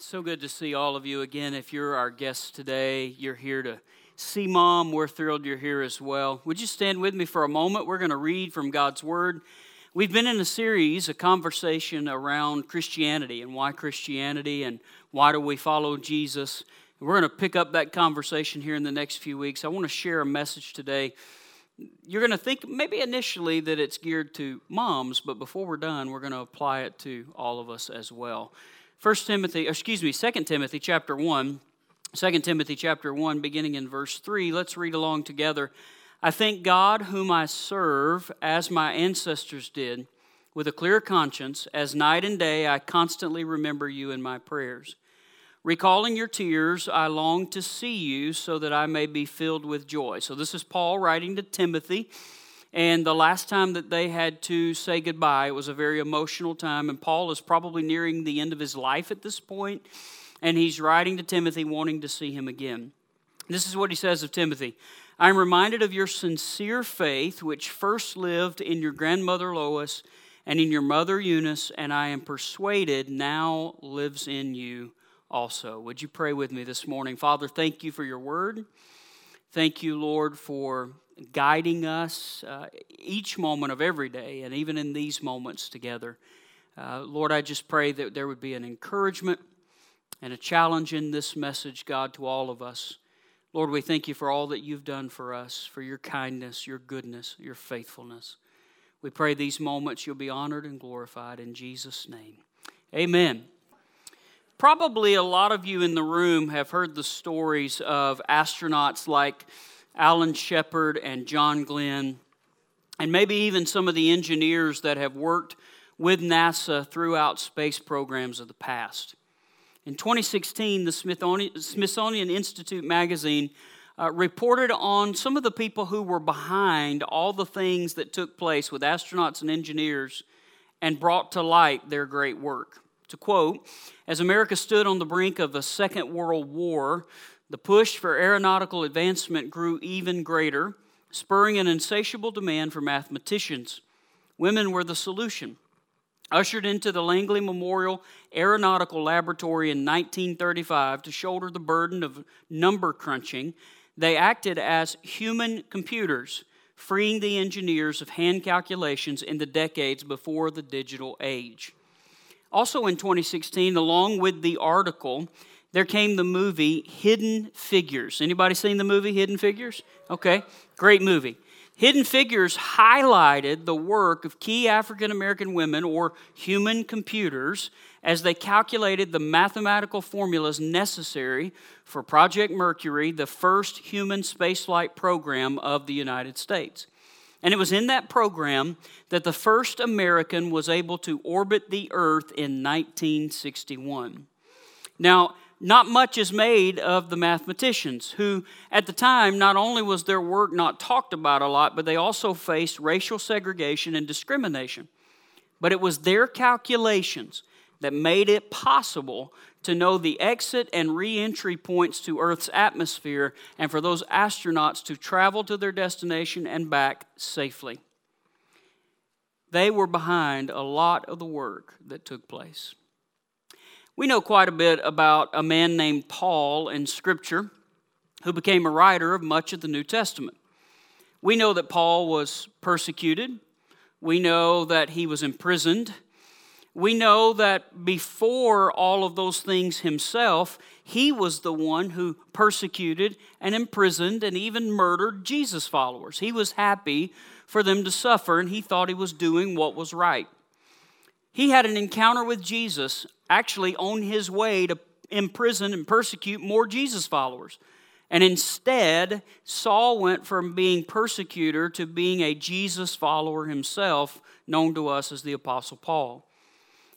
So good to see all of you again. If you're our guest today, you're here to see mom. We're thrilled you're here as well. Would you stand with me for a moment? We're going to read from God's Word. We've been in a series, a conversation around Christianity and why Christianity and why do we follow Jesus. We're going to pick up that conversation here in the next few weeks. I want to share a message today. You're going to think maybe initially that it's geared to moms, but before we're done, we're going to apply it to all of us as well. First Timothy, excuse me, Second Timothy chapter 1, 2 Timothy chapter 1, beginning in verse 3. Let's read along together. I thank God, whom I serve, as my ancestors did, with a clear conscience, as night and day I constantly remember you in my prayers. Recalling your tears, I long to see you so that I may be filled with joy. So, this is Paul writing to Timothy. And the last time that they had to say goodbye, it was a very emotional time. And Paul is probably nearing the end of his life at this point, And he's writing to Timothy, wanting to see him again. This is what he says of Timothy I am reminded of your sincere faith, which first lived in your grandmother Lois and in your mother Eunice, and I am persuaded now lives in you also. Would you pray with me this morning? Father, thank you for your word. Thank you, Lord, for guiding us uh, each moment of every day, and even in these moments together. Uh, Lord, I just pray that there would be an encouragement and a challenge in this message, God, to all of us. Lord, we thank you for all that you've done for us, for your kindness, your goodness, your faithfulness. We pray these moments you'll be honored and glorified in Jesus' name. Amen. Probably a lot of you in the room have heard the stories of astronauts like Alan Shepard and John Glenn, and maybe even some of the engineers that have worked with NASA throughout space programs of the past. In 2016, the Smithsonian, Institute magazine uh, reported on some of the people who were behind all the things that took place with astronauts and engineers and brought to light their great work. To quote, as America stood on the brink of a Second World War, the push for aeronautical advancement grew even greater, spurring an insatiable demand for mathematicians. Women were the solution. Ushered into the Langley Memorial Aeronautical Laboratory in 1935 to shoulder the burden of number crunching, they acted as human computers, freeing the engineers of hand calculations in the decades before the digital age. Also in 2016, along with the article, there came the movie Hidden Figures. Anybody seen the movie Hidden Figures? Okay, great movie. Hidden Figures highlighted the work of key African American women or human computers as they calculated the mathematical formulas necessary for Project Mercury, the first human spaceflight program of the United States. And it was in that program that the first American was able to orbit the Earth in 1961. Now, not much is made of the mathematicians, who at the time not only was their work not talked about a lot, but they also faced racial segregation and discrimination. But it was their calculations that made it possible to know the exit and re entry points to Earth's atmosphere and for those astronauts to travel to their destination and back safely. They were behind a lot of the work that took place. We know quite a bit about a man named Paul in Scripture who became a writer of much of the New Testament. We know that Paul was persecuted. We know that he was imprisoned we know that before all of those things himself, he was the one who persecuted and imprisoned and even murdered Jesus' followers. He was happy for them to suffer and he thought he was doing what was right. He had an encounter with Jesus, actually on his way to imprison and persecute more Jesus followers. And instead, Saul went from being persecutor to being a Jesus follower himself, known to us as the Apostle Paul.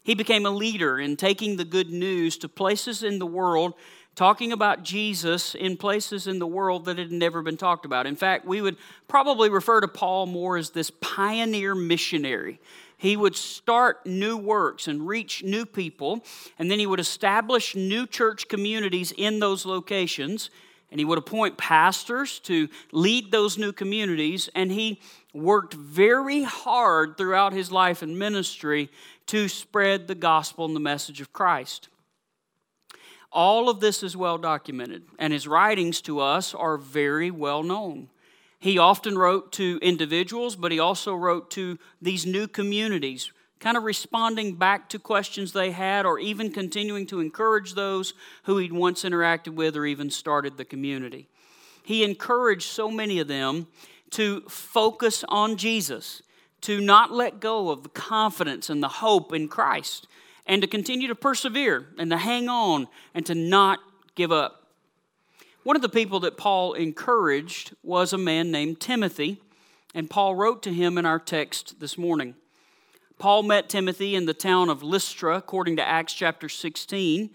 He became a leader in taking the good news to places in the world, talking about Jesus in places in the world that had never been talked about. In fact, we would probably refer to Paul more as this pioneer missionary. He would start new works and reach new people, and then he would establish new church communities in those locations, and he would appoint pastors to lead those new communities, and he worked very hard throughout his life and ministry to spread the gospel and the message of Christ. All of this is well documented, and his writings to us are very well known. He often wrote to individuals, but he also wrote to these new communities, kind of responding back to questions they had, or even continuing to encourage those who he'd once interacted with or even started the community. He encouraged so many of them to focus on Jesus, to not let go of the confidence and the hope in Christ, and to continue to persevere and to hang on and to not give up. One of the people that Paul encouraged was a man named Timothy, and Paul wrote to him in our text this morning. Paul met Timothy in the town of Lystra, according to Acts chapter 16.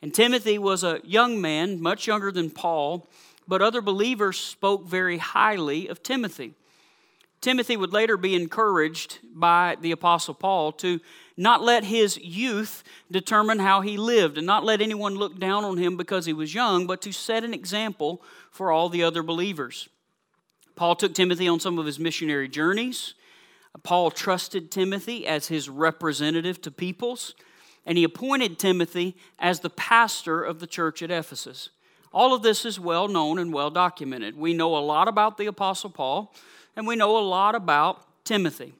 And Timothy was a young man, much younger than Paul, but other believers spoke very highly of Timothy. Timothy would later be encouraged by the Apostle Paul to not let his youth determine how he lived and not let anyone look down on him because he was young, but to set an example for all the other believers. Paul took Timothy on some of his missionary journeys. Paul trusted Timothy as his representative to peoples, and he appointed Timothy as the pastor of the church at Ephesus. All of this is well known and well documented. We know a lot about the Apostle Paul, and we know a lot about Timothy.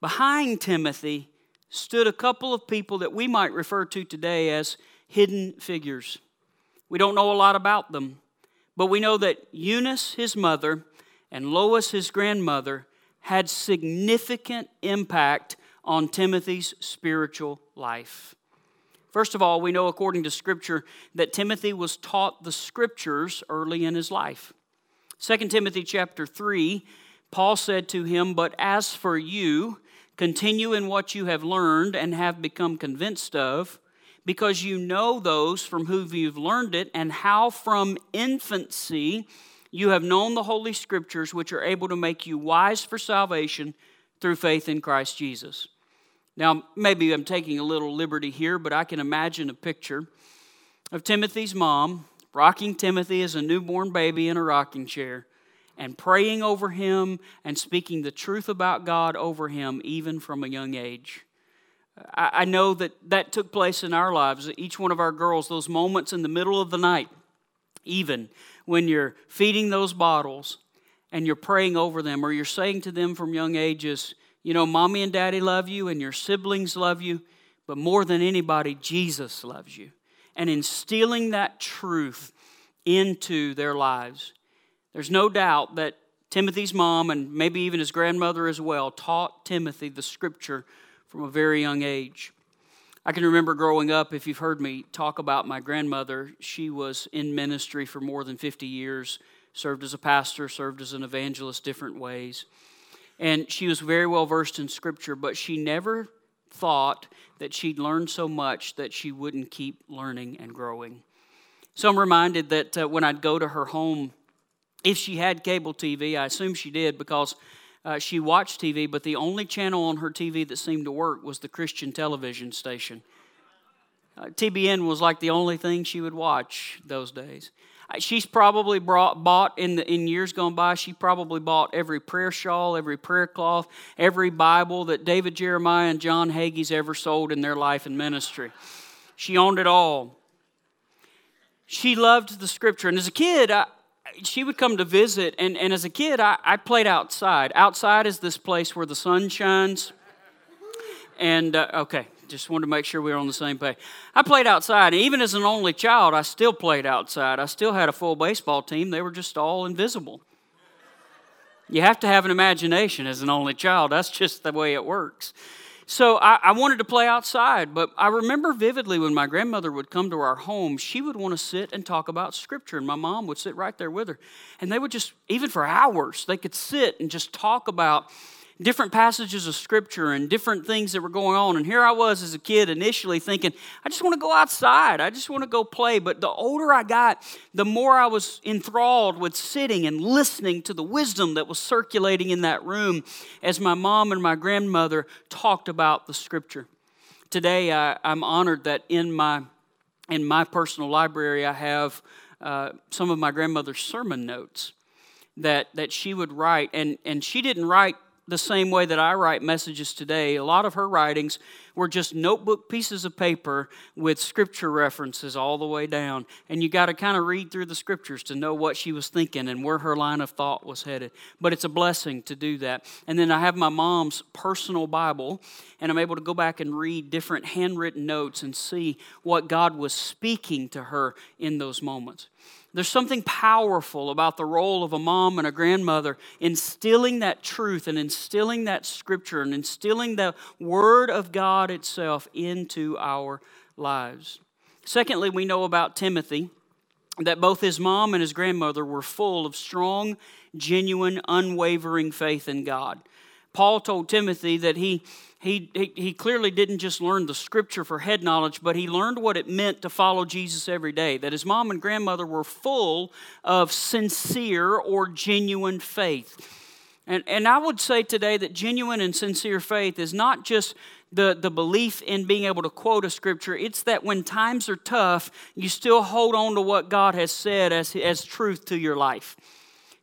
Behind Timothy stood a couple of people that we might refer to today as hidden figures. We don't know a lot about them, but we know that Eunice, his mother, and Lois, his grandmother, had significant impact on Timothy's spiritual life. First of all, we know according to Scripture that Timothy was taught the Scriptures early in his life. 2 Timothy chapter 3, Paul said to him, But as for you, Continue in what you have learned and have become convinced of, because you know those from whom you've learned it, and how from infancy you have known the Holy Scriptures, which are able to make you wise for salvation through faith in Christ Jesus. Now, maybe I'm taking a little liberty here, but I can imagine a picture of Timothy's mom rocking Timothy as a newborn baby in a rocking chair and praying over him and speaking the truth about God over him, even from a young age. I, know that that took place in our lives. Each one of our girls, those moments in the middle of the night, even when you're feeding those bottles and you're praying over them, or you're saying to them from young ages, you know, mommy and daddy love you and your siblings love you, but more than anybody, Jesus loves you. And instilling that truth into their lives. There's no doubt that Timothy's mom, and maybe even his grandmother as well, taught Timothy the scripture from a very young age. I can remember growing up, if you've heard me talk about my grandmother, she was in ministry for more than 50 years, served as a pastor, served as an evangelist, different ways. And she was very well versed in scripture, but she never thought that she'd learned so much that she wouldn't keep learning and growing. So I'm reminded that uh, when I'd go to her home if she had cable TV, I assume she did because uh, she watched TV, but the only channel on her TV that seemed to work was the Christian television station. Uh, TBN was like the only thing she would watch those days. She's probably brought, bought in, the, in years gone by, she probably bought every prayer shawl, every prayer cloth, every Bible that David Jeremiah and John Hagee's ever sold in their life and ministry. She owned it all. She loved the scripture. And as a kid, I, she would come to visit, and, and as a kid, I, I played outside. Outside is this place where the sun shines. And, uh, okay, just wanted to make sure we were on the same page. I played outside, even as an only child, I still played outside. I still had a full baseball team, they were just all invisible. You have to have an imagination as an only child, that's just the way it works. So I, I, wanted to play outside, but I remember vividly when my grandmother would come to our home, she would want to sit and talk about Scripture, and my mom would sit right there with her. And they would just, even for hours, they could sit and just talk about different passages of scripture and different things that were going on. And here I was as a kid initially thinking, I just want to go outside. I just want to go play. But the older I got, the more I was enthralled with sitting and listening to the wisdom that was circulating in that room as my mom and my grandmother talked about the scripture. Today, I, am honored that in my, in my personal library, I have uh, some of my grandmother's sermon notes that, that she would write. And, and she didn't write the same way that I write messages today. A lot of her writings were just notebook pieces of paper with scripture references all the way down. And you got to kind of read through the scriptures to know what she was thinking and where her line of thought was headed. But it's a blessing to do that. And then I have my mom's personal Bible, and I'm able to go back and read different handwritten notes and see what God was speaking to her in those moments. There's something powerful about the role of a mom and a grandmother instilling that truth and instilling that scripture and instilling the Word of God itself into our lives. Secondly, we know about Timothy that both his mom and his grandmother were full of strong, genuine, unwavering faith in God. Paul told Timothy that he he, he, he clearly didn't just learn the scripture for head knowledge, but he learned what it meant to follow Jesus every day. That his mom and grandmother were full of sincere or genuine faith. And, and I would say today that genuine and sincere faith is not just the, the belief in being able to quote a scripture, it's that when times are tough, you still hold on to what God has said as, as truth to your life.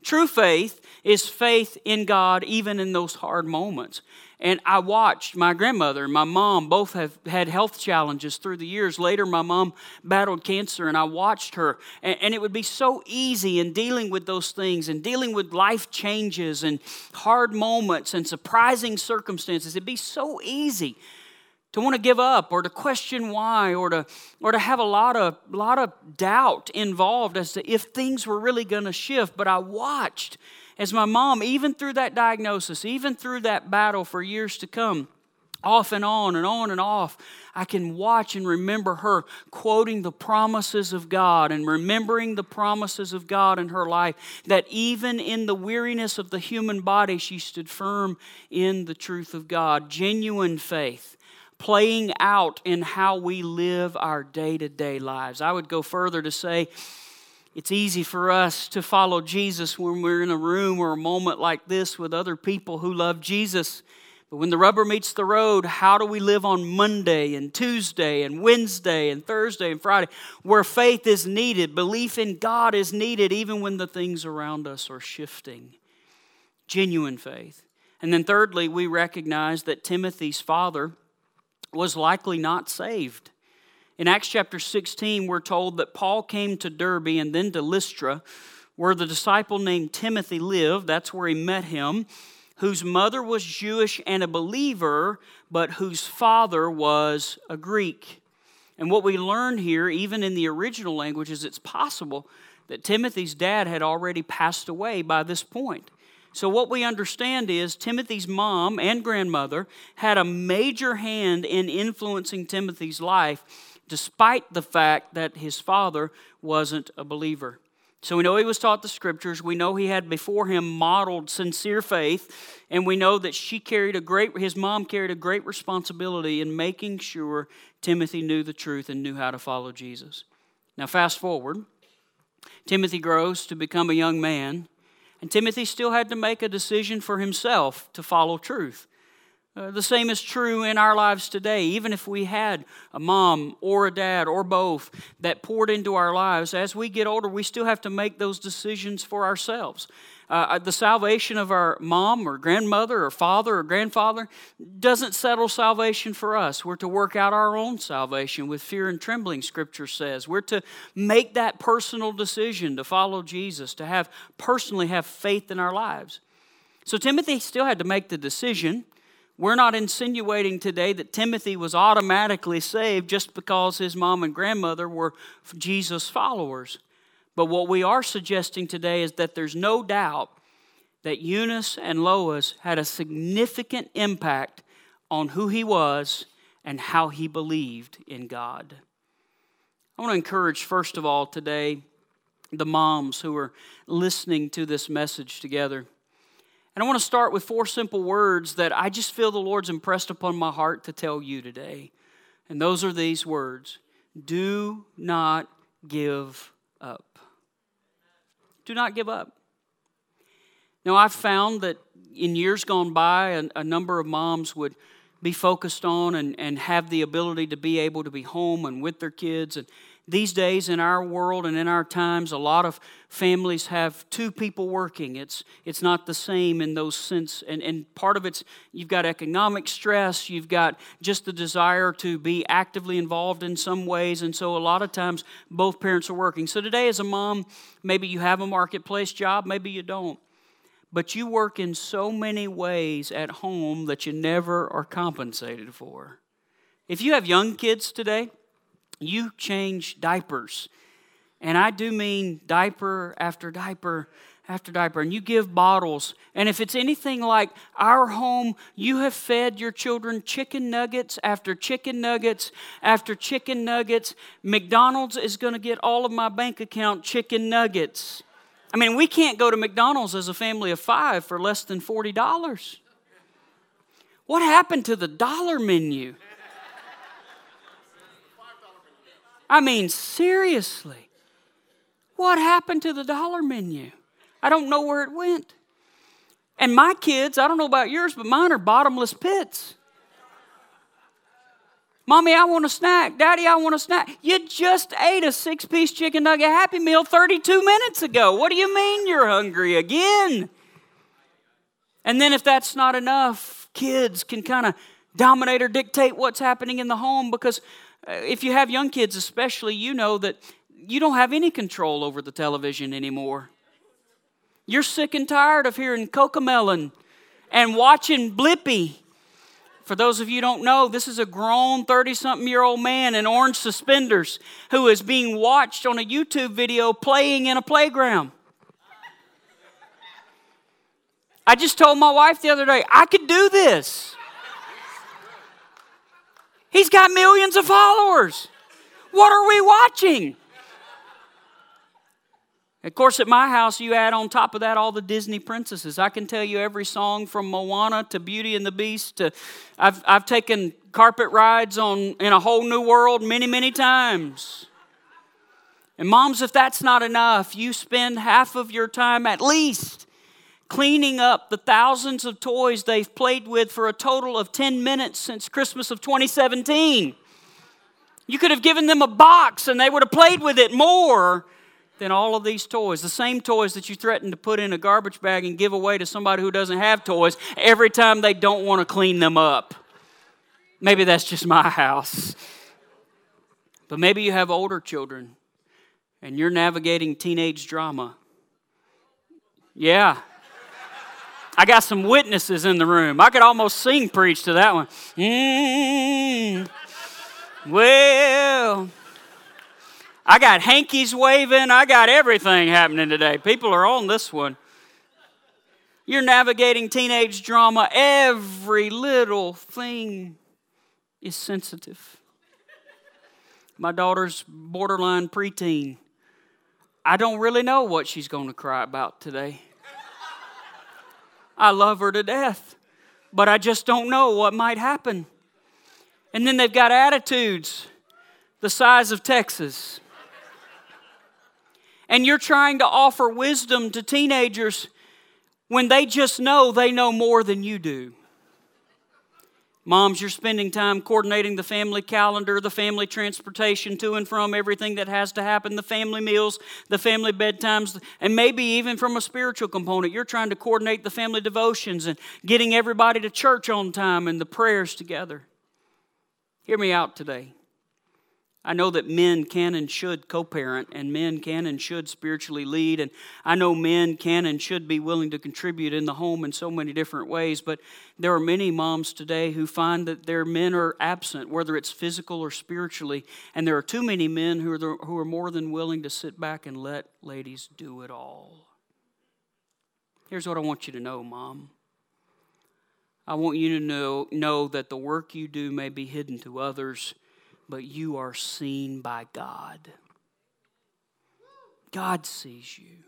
True faith is faith in God even in those hard moments. And I watched my grandmother and my mom both have had health challenges through the years. Later, my mom battled cancer, and I watched her. And, it would be so easy in dealing with those things and dealing with life changes and hard moments and surprising circumstances. It'd be so easy to want to give up or to question why or to, or to have a lot of, lot of doubt involved as to if things were really going to shift. But I watched as my mom, even through that diagnosis, even through that battle for years to come, off and on and on and off, I can watch and remember her quoting the promises of God and remembering the promises of God in her life. That even in the weariness of the human body, she stood firm in the truth of God. Genuine faith playing out in how we live our day to day lives. I would go further to say, it's easy for us to follow Jesus when we're in a room or a moment like this with other people who love Jesus. But when the rubber meets the road, how do we live on Monday and Tuesday and Wednesday and Thursday and Friday where faith is needed? Belief in God is needed even when the things around us are shifting. Genuine faith. And then, thirdly, we recognize that Timothy's father was likely not saved. In Acts chapter 16, we're told that Paul came to Derbe and then to Lystra, where the disciple named Timothy lived. That's where he met him, whose mother was Jewish and a believer, but whose father was a Greek. And what we learn here, even in the original language, is it's possible that Timothy's dad had already passed away by this point. So, what we understand is Timothy's mom and grandmother had a major hand in influencing Timothy's life despite the fact that his father wasn't a believer. So we know he was taught the scriptures. We know he had before him modeled sincere faith. And we know that she carried a great, his mom carried a great responsibility in making sure Timothy knew the truth and knew how to follow Jesus. Now, fast forward. Timothy grows to become a young man. And Timothy still had to make a decision for himself to follow truth. Uh, the same is true in our lives today. Even if we had a mom or a dad or both that poured into our lives, as we get older, we still have to make those decisions for ourselves. Uh, the salvation of our mom or grandmother or father or grandfather doesn't settle salvation for us. We're to work out our own salvation with fear and trembling, Scripture says. We're to make that personal decision to follow Jesus, to have personally have faith in our lives. So Timothy still had to make the decision we're not insinuating today that Timothy was automatically saved just because his mom and grandmother were Jesus followers. But what we are suggesting today is that there's no doubt that Eunice and Lois had a significant impact on who he was and how he believed in God. I want to encourage, first of all, today, the moms who are listening to this message together. And I want to start with four simple words that I just feel the Lord's impressed upon my heart to tell you today. And those are these words Do not give up. Do not give up. Now, I've found that in years gone by, a, a number of moms would, be focused on and, and have the ability to be able to be home and with their kids. And these days in our world and in our times, a lot of families have two people working. It's, it's not the same in those sense. And, and part of it's you've got economic stress, you've got just the desire to be actively involved in some ways. And so a lot of times both parents are working. So today, as a mom, maybe you have a marketplace job, maybe you don't. But you work in so many ways at home that you never are compensated for. If you have young kids today, you change diapers. And I do mean diaper after diaper after diaper. And you give bottles. And if it's anything like our home, you have fed your children chicken nuggets after chicken nuggets after chicken nuggets. McDonald's is going to get all of my bank account chicken nuggets. I mean, we can't go to McDonald's as a family of five for less than $40. What happened to the dollar menu? I mean, seriously. What happened to the dollar menu? I don't know where it went. And my kids, I don't know about yours, but mine are bottomless pits. Mommy, I want a snack. Daddy, I want a snack. You just ate a six piece chicken nugget Happy Meal 32 minutes ago. What do you mean you're hungry again? And then, if that's not enough, kids can kind of dominate or dictate what's happening in the home because Uh, if you have young kids, especially, you know that you don't have any control over the television anymore. You're sick and tired of hearing Cocomelon and watching Blippi. For those of you don't know, this is a grown 30 something year old man in orange suspenders who is being watched on a YouTube video playing in a playground. I just told my wife the other day, I could do this. He's got millions of followers. What are we watching? Of course, at my house, you add on top of that all the Disney princesses. I can tell you every song from Moana to Beauty and the Beast. To, I've, I've taken carpet rides on in a whole new world many, many times. And moms, if that's not enough, you spend half of your time at least cleaning up the thousands of toys they've played with for a total of 10 minutes since Christmas of 2017. You could have given them a box and they would have played with it more than all of these toys. The same toys that you threaten to put in a garbage bag and give away to somebody who doesn't have toys every time they don't want to clean them up. Maybe that's just my house. But maybe you have older children and you're navigating teenage drama. Yeah, I got some witnesses in the room. I could almost sing preach to that one. Mm, well, I got hankies waving. I got everything happening today. People are on this one. You're navigating teenage drama. Every little thing is sensitive. My daughter's borderline preteen. I don't really know what she's going to cry about today. I love her to death, but I just don't know what might happen. And then they've got attitudes the size of Texas. And you're trying to offer wisdom to teenagers when they just know they know more than you do. Moms, you're spending time coordinating the family calendar, the family transportation to and from, everything that has to happen, the family meals, the family bedtimes, and maybe even from a spiritual component. You're trying to coordinate the family devotions and getting everybody to church on time and the prayers together. Hear me out today. I know that men can and should co parent, and men can and should spiritually lead. And I know men can and should be willing to contribute in the home in so many different ways. But there are many moms today who find that their men are absent, whether it's physical or spiritually. And there are too many men who are, who are more than willing to sit back and let ladies do it all. Here's what I want you to know, mom. I want you to know, know that the work you do may be hidden to others but you are seen by God. God sees you.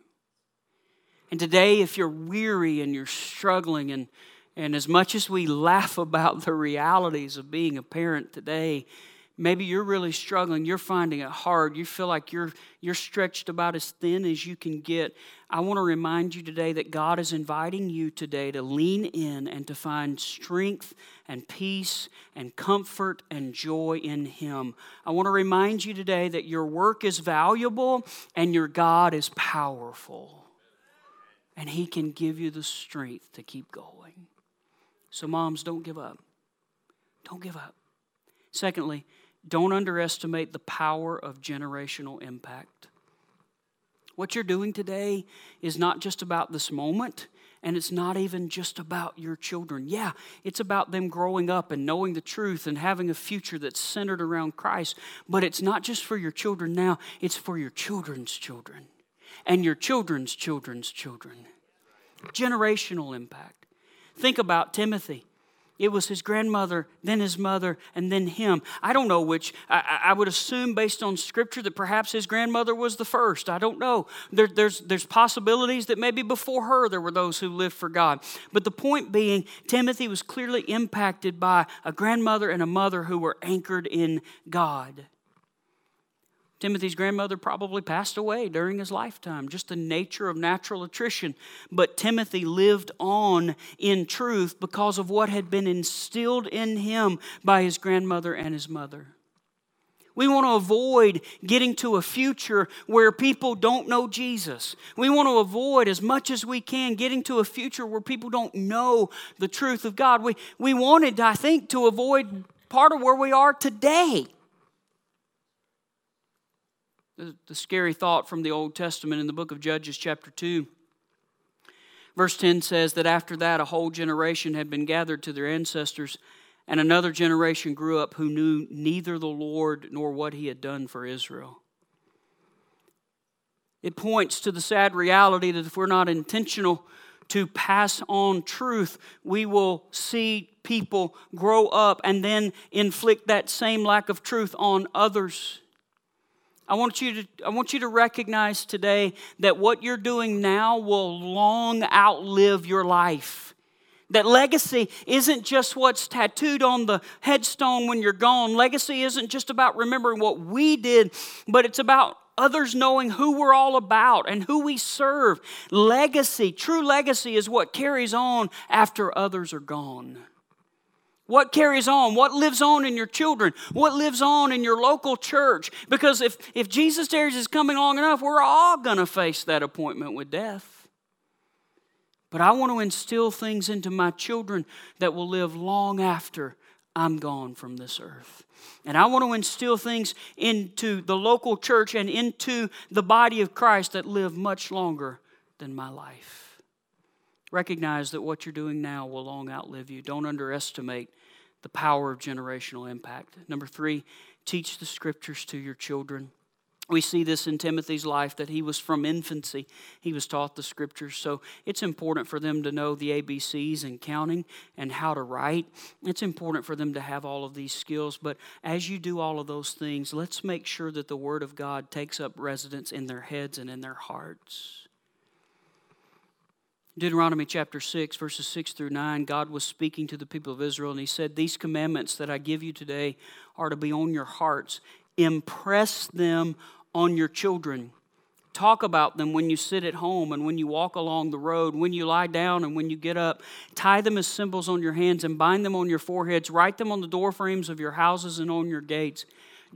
And today, if you're weary and you're struggling, and, and as much as we laugh about the realities of being a parent today, Maybe you're really struggling. You're finding it hard. You feel like you're, you're stretched about as thin as you can get. I want to remind you today that God is inviting you today to lean in and to find strength and peace and comfort and joy in Him. I want to remind you today that your work is valuable and your God is powerful. And He can give you the strength to keep going. So, moms, don't give up. Don't give up. Secondly, don't underestimate the power of generational impact. What you're doing today is not just about this moment, and it's not even just about your children. Yeah, it's about them growing up and knowing the truth and having a future that's centered around Christ. But it's not just for your children now, it's for your children's children and your children's children's children. Generational impact. Think about Timothy. It was his grandmother, then his mother, and then him. I don't know which. I, I, would assume, based on scripture, that perhaps his grandmother was the first. I don't know. There, there's, there's possibilities that maybe before her there were those who lived for God. But the point being, Timothy was clearly impacted by a grandmother and a mother who were anchored in God. Timothy's grandmother probably passed away during his lifetime, just the nature of natural attrition. But Timothy lived on in truth because of what had been instilled in him by his grandmother and his mother. We want to avoid getting to a future where people don't know Jesus. We want to avoid, as much as we can, getting to a future where people don't know the truth of God. We, we wanted, I think, to avoid part of where we are today the, the scary thought from the Old Testament in the book of Judges, chapter 2. Verse 10 says that after that, a whole generation had been gathered to their ancestors, and another generation grew up who knew neither the Lord nor what he had done for Israel. It points to the sad reality that if we're not intentional to pass on truth, we will see people grow up and then inflict that same lack of truth on others. I want you to, I want you to recognize today that what you're doing now will long outlive your life. That legacy isn't just what's tattooed on the headstone when you're gone. Legacy isn't just about remembering what we did, but it's about others knowing who we're all about and who we serve. Legacy, true legacy, is what carries on after others are gone. What carries on? What lives on in your children? What lives on in your local church? Because if, if Jesus tarries is coming long enough, we're all going to face that appointment with death. But I want to instill things into my children that will live long after I'm gone from this earth. And I want to instill things into the local church and into the body of Christ that live much longer than my life. Recognize that what you're doing now will long outlive you. Don't underestimate the power of generational impact. Number three, teach the scriptures to your children. We see this in Timothy's life that he was from infancy. He was taught the scriptures. So it's important for them to know the ABCs and counting and how to write. It's important for them to have all of these skills. But as you do all of those things, let's make sure that the Word of God takes up residence in their heads and in their hearts. Deuteronomy chapter 6, verses 6 through 9, God was speaking to the people of Israel, and He said, These commandments that I give you today are to be on your hearts. Impress them on your children. Talk about them when you sit at home and when you walk along the road, when you lie down and when you get up. Tie them as symbols on your hands and bind them on your foreheads. Write them on the doorframes of your houses and on your gates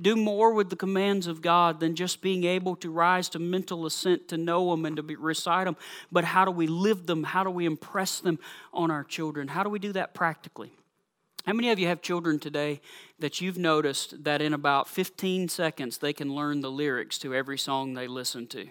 do more with the commands of God than just being able to rise to mental assent to know them and to be, recite them, but how do we live them? How do we impress them on our children? How do we do that practically? How many of you have children today that you've noticed that in about 15 seconds they can learn the lyrics to every song they listen to?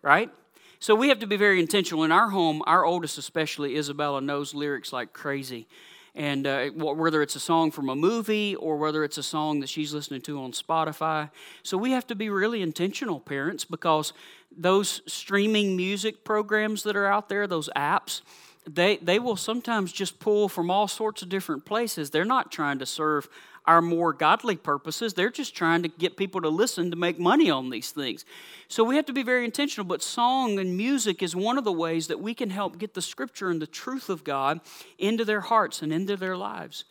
Right? So we have to be very intentional. In our home, our oldest, especially Isabella, knows lyrics like crazy and uh, whether it's a song from a movie or whether it's a song that she's listening to on Spotify. So we have to be really intentional, parents, because those streaming music programs that are out there, those apps, they, they will sometimes just pull from all sorts of different places. They're not trying to serve our more godly purposes. They're just trying to get people to listen to make money on these things. So we have to be very intentional. But song and music is one of the ways that we can help get the scripture and the truth of God into their hearts and into their lives.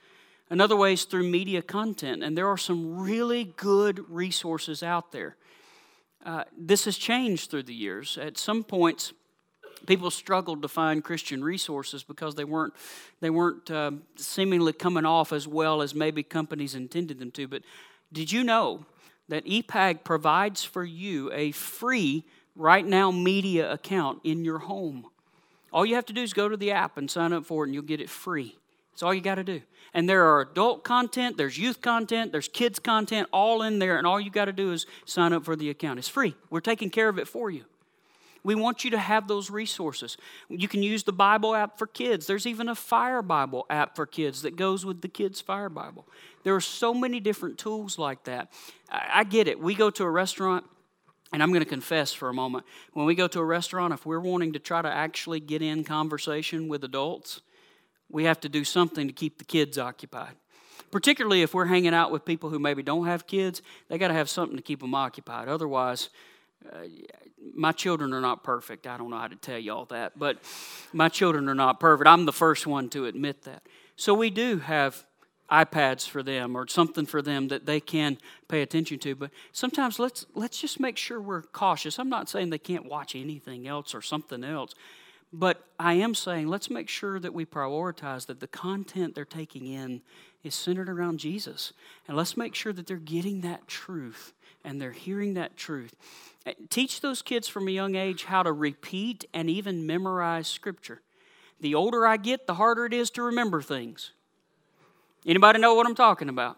Another way is through media content, and there are some really good resources out there. Uh, this has changed through the years. At some points, people struggled to find Christian resources because they weren't they weren't uh, seemingly coming off as well as maybe companies intended them to. But did you know that EPAG provides for you a free right now media account in your home? All you have to do is go to the app and sign up for it, and you'll get it free. That's all you got to do. And there are adult content, there's youth content, there's kids content, all in there, and all you got to do is sign up for the account. It's free. We're taking care of it for you. We want you to have those resources. You can use the Bible app for kids. There's even a Fire Bible app for kids that goes with the kids' Fire Bible. There are so many different tools like that. I, get it. We go to a restaurant, and I'm going to confess for a moment. When we go to a restaurant, if we're wanting to try to actually get in conversation with adults, we have to do something to keep the kids occupied. Particularly if we're hanging out with people who maybe don't have kids, they got to have something to keep them occupied. Otherwise, uh, my children are not perfect. I don't know how to tell you all that, but my children are not perfect. I'm the first one to admit that. So we do have iPads for them or something for them that they can pay attention to. But sometimes let's let's just make sure we're cautious. I'm not saying they can't watch anything else or something else. But I am saying let's make sure that we prioritize that the content they're taking in is centered around Jesus. And let's make sure that they're getting that truth and they're hearing that truth. Eh, teach those kids from a young age how to repeat and even memorize scripture. The older I get, the harder it is to remember things. Anybody know what I'm talking about?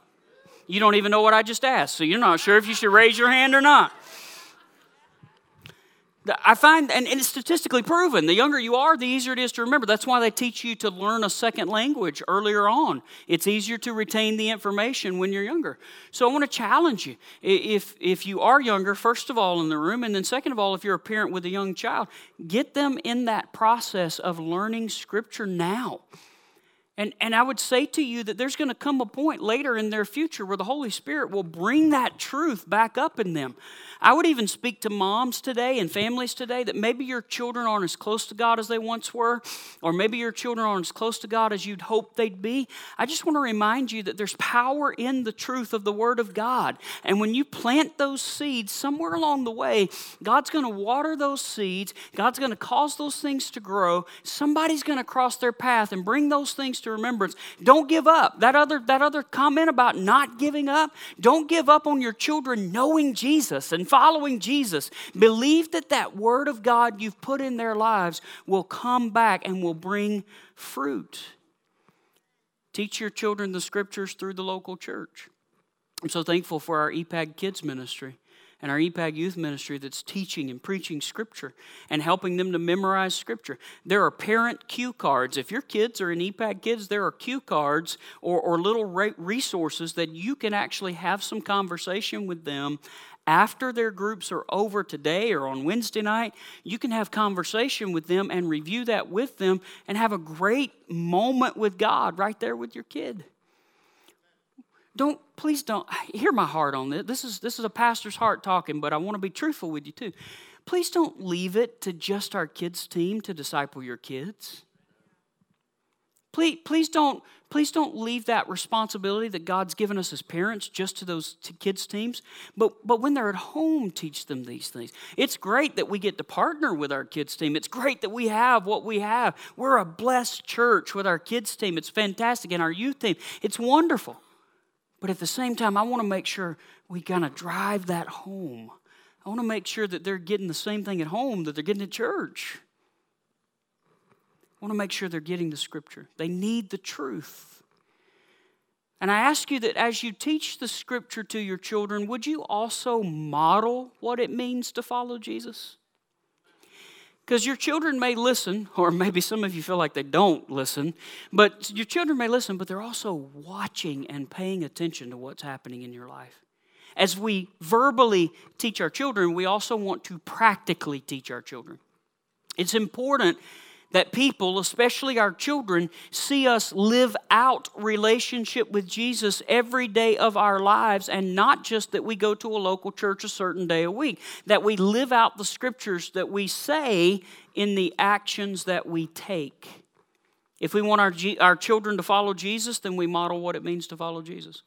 You don't even know what I just asked, so you're not sure if you should raise your hand or not. I find, and it's statistically proven, the younger you are, the easier it is to remember. That's why they teach you to learn a second language earlier on. It's easier to retain the information when you're younger. So I want to challenge you. If, if you are younger, first of all, in the room, and then second of all, if you're a parent with a young child, get them in that process of learning Scripture now. And, and I would say to you that there's going to come a point later in their future where the Holy Spirit will bring that truth back up in them. I would even speak to moms today and families today that maybe your children aren't as close to God as they once were, or maybe your children aren't as close to God as you'd hope they'd be. I just want to remind you that there's power in the truth of the Word of God. And when you plant those seeds somewhere along the way, God's going to water those seeds, God's going to cause those things to grow. Somebody's going to cross their path and bring those things to remembrance. Don't give up. That other, that other comment about not giving up, don't give up on your children knowing Jesus and following Jesus, believe that that word of God you've put in their lives will come back and will bring fruit. Teach your children the scriptures through the local church. I'm so thankful for our EPAG Kids Ministry and our EPAG youth ministry that's teaching and preaching Scripture and helping them to memorize Scripture. There are parent cue cards. If your kids are in EPAG Kids, there are cue cards or, or little resources that you can actually have some conversation with them after their groups are over today or on Wednesday night, you can have conversation with them and review that with them and have a great moment with God right there with your kid. Don't please don't hear my heart on this. This is this is a pastor's heart talking, but I want to be truthful with you too. Please don't leave it to just our kids team to disciple your kids. Please, please don't please don't leave that responsibility that God's given us as parents just to those kids teams. But but when they're at home, teach them these things. It's great that we get to partner with our kids team. It's great that we have what we have. We're a blessed church with our kids team. It's fantastic and our youth team. It's wonderful. But at the same time, I want to make sure we kind of drive that home. I want to make sure that they're getting the same thing at home that they're getting at church. Want to make sure they're getting the scripture. They need the truth. And I ask you that as you teach the scripture to your children, would you also model what it means to follow Jesus? Because your children may listen, or maybe some of you feel like they don't listen, but your children may listen, but they're also watching and paying attention to what's happening in your life. As we verbally teach our children, we also want to practically teach our children. It's important that people, especially our children, see us live out relationship with Jesus every day of our lives and not just that we go to a local church a certain day a week, that we live out the scriptures that we say in the actions that we take. If we want our, our children to follow Jesus, then we model what it means to follow Jesus.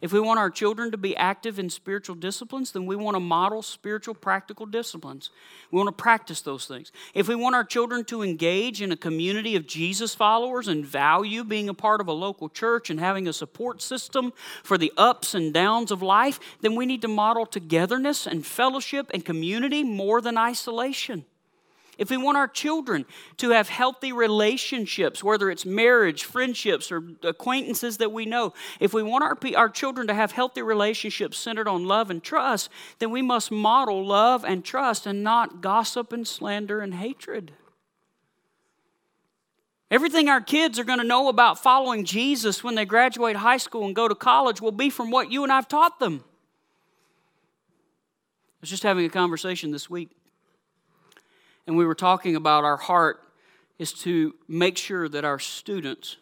If we want our children to be active in spiritual disciplines, then we want to model spiritual practical disciplines. We want to practice those things. If we want our children to engage in a community of Jesus followers and value being a part of a local church and having a support system for the ups and downs of life, then we need to model togetherness and fellowship and community more than isolation if we want our children to have healthy relationships, whether it's marriage, friendships, or acquaintances that we know, if we want our, our children to have healthy relationships centered on love and trust, then we must model love and trust and not gossip and slander and hatred. Everything our kids are going to know about following Jesus when they graduate high school and go to college will be from what you and I've taught them. I was just having a conversation this week and we were talking about our heart is to make sure that our students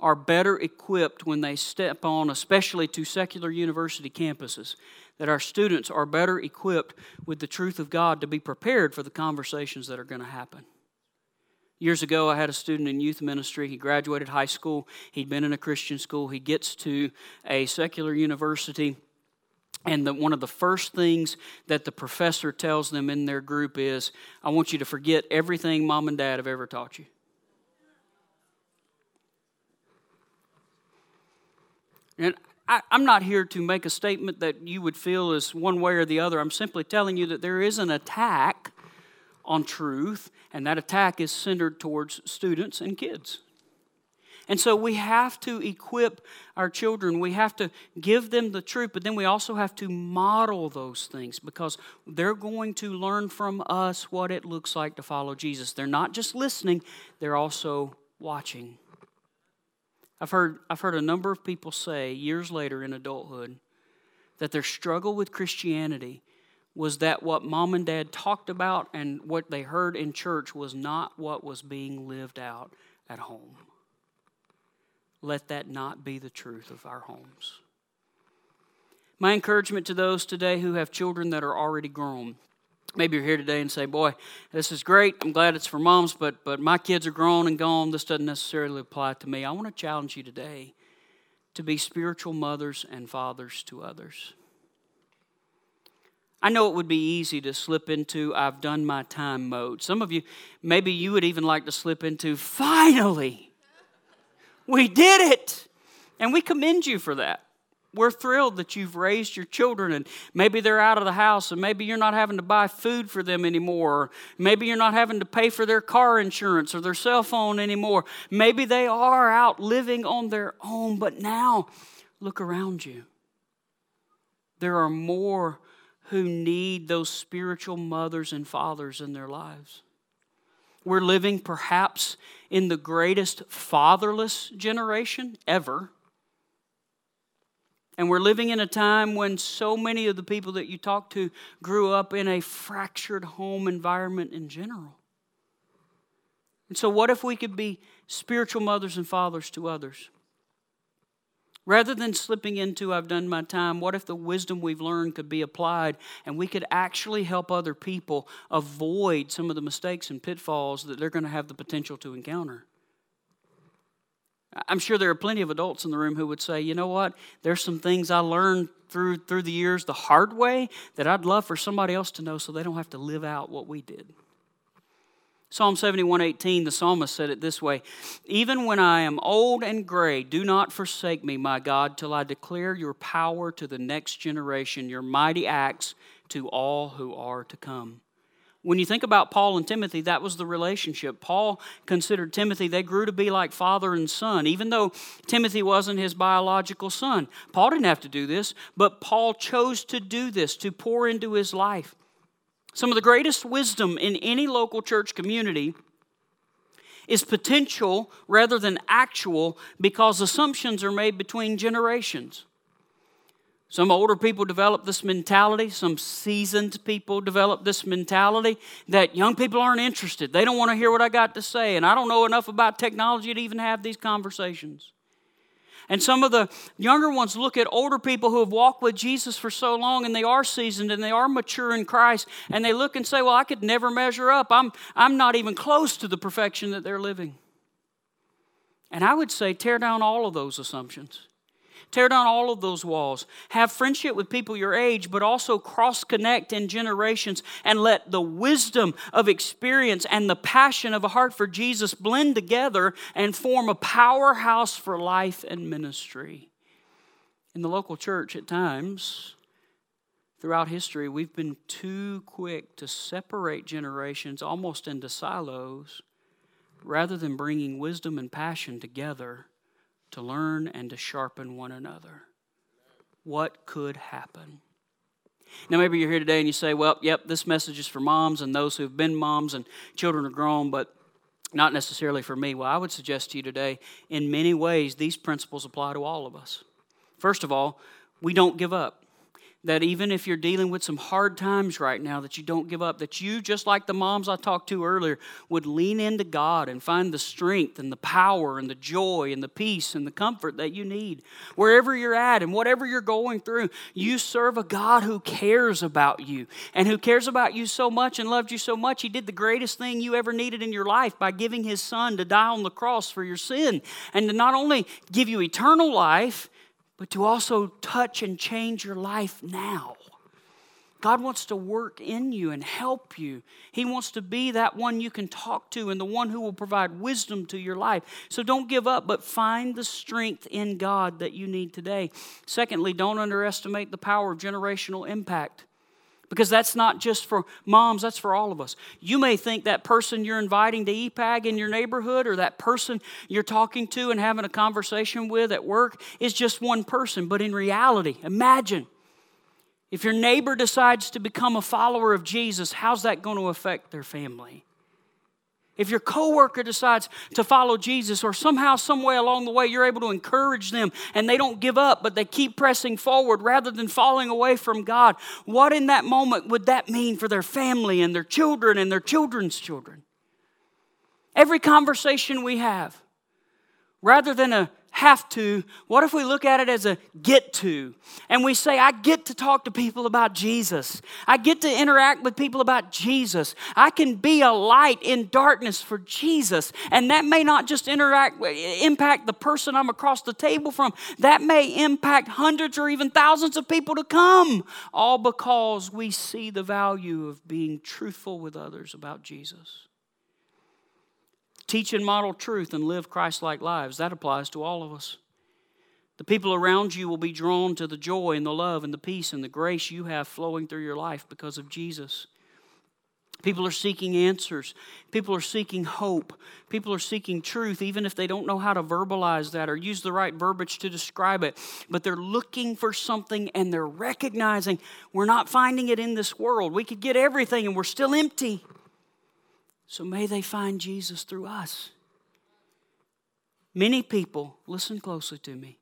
are better equipped when they step on, especially to secular university campuses, that our students are better equipped with the truth of God to be prepared for the conversations that are going to happen. Years ago, I had a student in youth ministry. He graduated high school, he'd been in a Christian school. He gets to a secular university and the, one of the first things that the professor tells them in their group is, I want you to forget everything mom and dad have ever taught you. And I, am not here to make a statement that you would feel is one way or the other. I'm simply telling you that there is an attack on truth, and that attack is centered towards students and kids. And so we have to equip our children. We have to give them the truth, but then we also have to model those things because they're going to learn from us what it looks like to follow Jesus. They're not just listening, they're also watching. I've heard, I've heard a number of people say years later in adulthood that their struggle with Christianity was that what mom and dad talked about and what they heard in church was not what was being lived out at home let that not be the truth of our homes. My encouragement to those today who have children that are already grown. Maybe you're here today and say, Boy, this is great. I'm glad it's for moms, but, but my kids are grown and gone. This doesn't necessarily apply to me. I want to challenge you today to be spiritual mothers and fathers to others. I know it would be easy to slip into I've done my time mode. Some of you, maybe you would even like to slip into finally. We did it. And we commend you for that. We're thrilled that you've raised your children and maybe they're out of the house and maybe you're not having to buy food for them anymore. Maybe you're not having to pay for their car insurance or their cell phone anymore. Maybe they are out living on their own, but now look around you. There are more who need those spiritual mothers and fathers in their lives. We're living perhaps in the greatest fatherless generation ever. And we're living in a time when so many of the people that you talk to grew up in a fractured home environment in general. And so, what if we could be spiritual mothers and fathers to others? Rather than slipping into, I've done my time, what if the wisdom we've learned could be applied and we could actually help other people avoid some of the mistakes and pitfalls that they're going to have the potential to encounter? I'm sure there are plenty of adults in the room who would say, you know what, there's some things I learned through, through the years the hard way that I'd love for somebody else to know so they don't have to live out what we did. Psalm 71:18 the psalmist said it this way Even when I am old and gray do not forsake me my God till I declare your power to the next generation your mighty acts to all who are to come when you think about Paul and Timothy, that was the relationship. Paul considered Timothy, they grew to be like father and son, even though Timothy wasn't his biological son. Paul didn't have to do this, but Paul chose to do this, to pour into his life. Some of the greatest wisdom in any local church community is potential rather than actual because assumptions are made between generations. Some older people develop this mentality, some seasoned people develop this mentality that young people aren't interested. They don't want to hear what I got to say, and I don't know enough about technology to even have these conversations. And some of the younger ones look at older people who have walked with Jesus for so long and they are seasoned and they are mature in Christ and they look and say, Well, I could never measure up. I'm, I'm not even close to the perfection that they're living. And I would say tear down all of those assumptions. Tear down all of those walls. Have friendship with people your age, but also cross connect in generations and let the wisdom of experience and the passion of a heart for Jesus blend together and form a powerhouse for life and ministry. In the local church, at times, throughout history, we've been too quick to separate generations almost into silos rather than bringing wisdom and passion together to learn and to sharpen one another. What could happen? Now, maybe you're here today and you say, well, yep, this message is for moms and those who've been moms and children are grown, but not necessarily for me. Well, I would suggest to you today, in many ways, these principles apply to all of us. First of all, we don't give up that even if you're dealing with some hard times right now, that you don't give up, that you, just like the moms I talked to earlier, would lean into God and find the strength and the power and the joy and the peace and the comfort that you need. Wherever you're at and whatever you're going through, you serve a God who cares about you and who cares about you so much and loved you so much. He did the greatest thing you ever needed in your life by giving His Son to die on the cross for your sin and to not only give you eternal life, but to also touch and change your life now. God wants to work in you and help you. He wants to be that one you can talk to and the one who will provide wisdom to your life. So don't give up, but find the strength in God that you need today. Secondly, don't underestimate the power of generational impact because that's not just for moms, that's for all of us. You may think that person you're inviting to EPAG in your neighborhood or that person you're talking to and having a conversation with at work is just one person, but in reality, imagine if your neighbor decides to become a follower of Jesus, how's that going to affect their family? If your coworker decides to follow Jesus, or somehow, some way along the way, you're able to encourage them and they don't give up, but they keep pressing forward rather than falling away from God, what in that moment would that mean for their family and their children and their children's children? Every conversation we have, rather than a have to, what if we look at it as a get to? And we say, I get to talk to people about Jesus. I get to interact with people about Jesus. I can be a light in darkness for Jesus. And that may not just interact, impact the person I'm across the table from, that may impact hundreds or even thousands of people to come, all because we see the value of being truthful with others about Jesus. Teach and model truth and live Christ like lives. That applies to all of us. The people around you will be drawn to the joy and the love and the peace and the grace you have flowing through your life because of Jesus. People are seeking answers. People are seeking hope. People are seeking truth, even if they don't know how to verbalize that or use the right verbiage to describe it. But they're looking for something and they're recognizing we're not finding it in this world. We could get everything and we're still empty. So may they find Jesus through us. Many people, listen closely to me.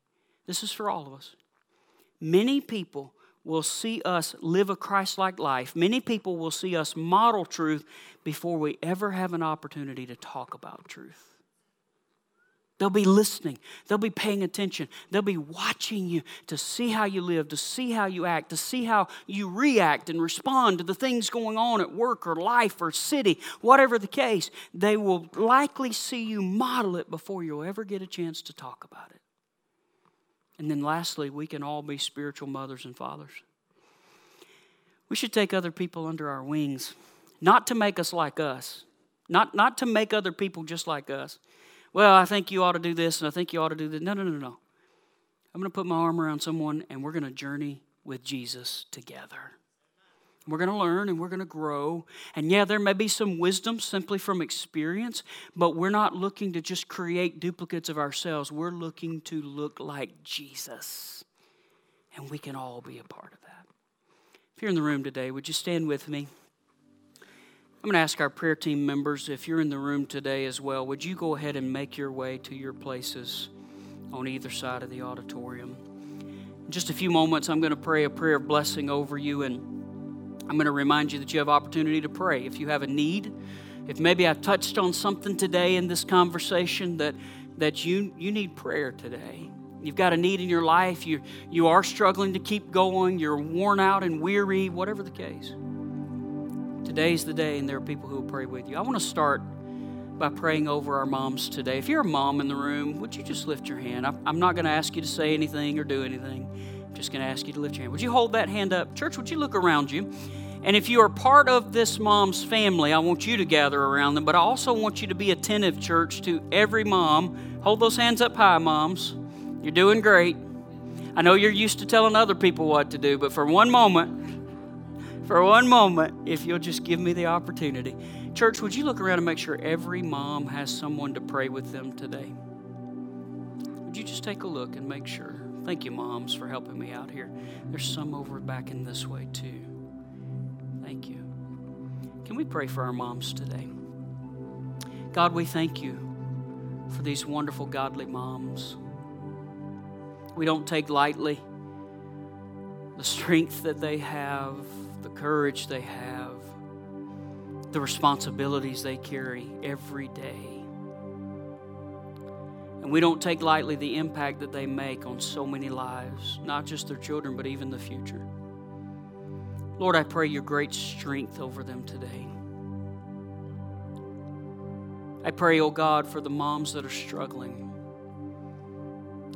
This is for all of us. Many people will see us live a Christ like life. Many people will see us model truth before we ever have an opportunity to talk about truth. They'll be listening. They'll be paying attention. They'll be watching you to see how you live, to see how you act, to see how you react and respond to the things going on at work or life or city, whatever the case. They will likely see you model it before you'll ever get a chance to talk about it. And then lastly, we can all be spiritual mothers and fathers. We should take other people under our wings, not to make us like us, not, not to make other people just like us well, I think you ought to do this and I think you ought to do this. No, no, no, no. I'm going to put my arm around someone and we're going to journey with Jesus together. We're going to learn and we're going to grow. And yeah, there may be some wisdom simply from experience, but we're not looking to just create duplicates of ourselves. We're looking to look like Jesus. And we can all be a part of that. If you're in the room today, would you stand with me? I'm going to ask our prayer team members if you're in the room today as well, would you go ahead and make your way to your places on either side of the auditorium? In just a few moments, I'm going to pray a prayer of blessing over you, and I'm going to remind you that you have opportunity to pray. If you have a need, if maybe I touched on something today in this conversation that, that you, you need prayer today, you've got a need in your life, you, you are struggling to keep going, you're worn out and weary, whatever the case. Today's the day, and there are people who will pray with you. I want to start by praying over our moms today. If you're a mom in the room, would you just lift your hand? I'm not going to ask you to say anything or do anything. I'm just going to ask you to lift your hand. Would you hold that hand up? Church, would you look around you? And if you are part of this mom's family, I want you to gather around them, but I also want you to be attentive, church, to every mom. Hold those hands up high, moms. You're doing great. I know you're used to telling other people what to do, but for one moment, for one moment, if you'll just give me the opportunity. Church, would you look around and make sure every mom has someone to pray with them today? Would you just take a look and make sure? Thank you, moms, for helping me out here. There's some over back in this way, too. Thank you. Can we pray for our moms today? God, we thank you for these wonderful, godly moms. We don't take lightly the strength that they have, the courage they have, the responsibilities they carry every day. And we don't take lightly the impact that they make on so many lives, not just their children, but even the future. Lord, I pray your great strength over them today. I pray, oh God, for the moms that are struggling,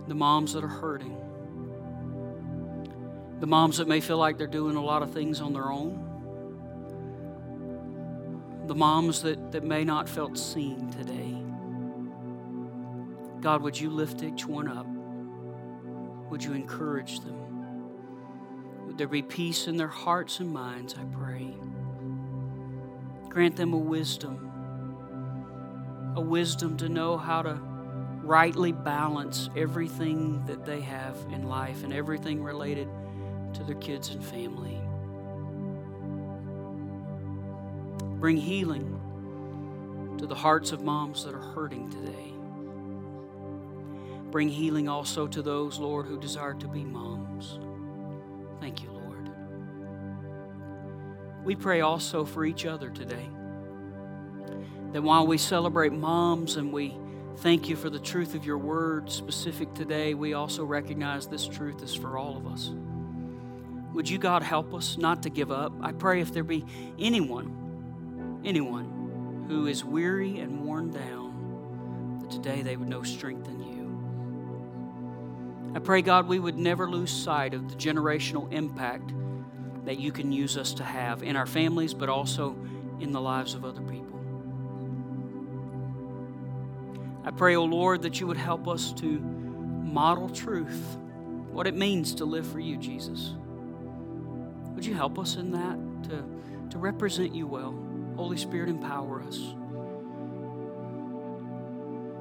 the moms that are hurting, the moms that may feel like they're doing a lot of things on their own the moms that, that may not felt seen today. God, would you lift each one up? Would you encourage them? Would there be peace in their hearts and minds, I pray. Grant them a wisdom, a wisdom to know how to rightly balance everything that they have in life and everything related to their kids and family. Bring healing to the hearts of moms that are hurting today. Bring healing also to those, Lord, who desire to be moms. Thank you, Lord. We pray also for each other today. That while we celebrate moms and we thank you for the truth of your word specific today, we also recognize this truth is for all of us. Would you, God, help us not to give up? I pray if there be anyone anyone who is weary and worn down, that today they would know strength in you. I pray, God, we would never lose sight of the generational impact that you can use us to have in our families, but also in the lives of other people. I pray, O oh Lord, that you would help us to model truth, what it means to live for you, Jesus. Would you help us in that, to, to represent you well? Holy Spirit, empower us.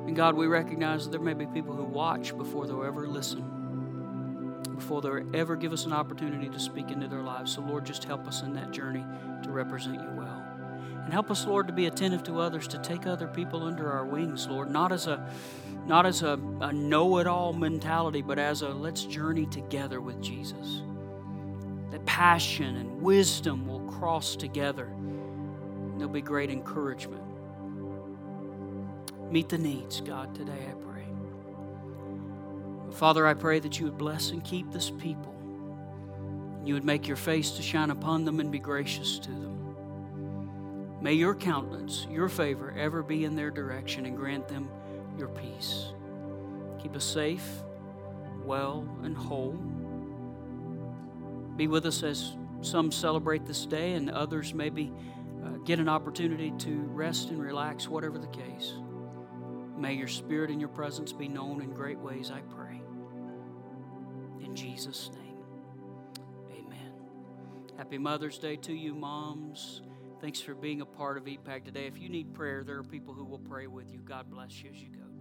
And God, we recognize that there may be people who watch before they'll ever listen, before they'll ever give us an opportunity to speak into their lives. So, Lord, just help us in that journey to represent you well. And help us, Lord, to be attentive to others, to take other people under our wings, Lord, not as a not as a, a know-it-all mentality, but as a let's journey together with Jesus. That passion and wisdom will cross together And There'll be great encouragement. Meet the needs, God, today, I pray. Father, I pray that you would bless and keep this people. You would make your face to shine upon them and be gracious to them. May your countenance, your favor, ever be in their direction and grant them your peace. Keep us safe, well, and whole. Be with us as some celebrate this day and others maybe uh, get an opportunity to rest and relax, whatever the case. May your spirit and your presence be known in great ways, I pray. In Jesus' name, amen. Happy Mother's Day to you, moms. Thanks for being a part of EPAC today. If you need prayer, there are people who will pray with you. God bless you as you go.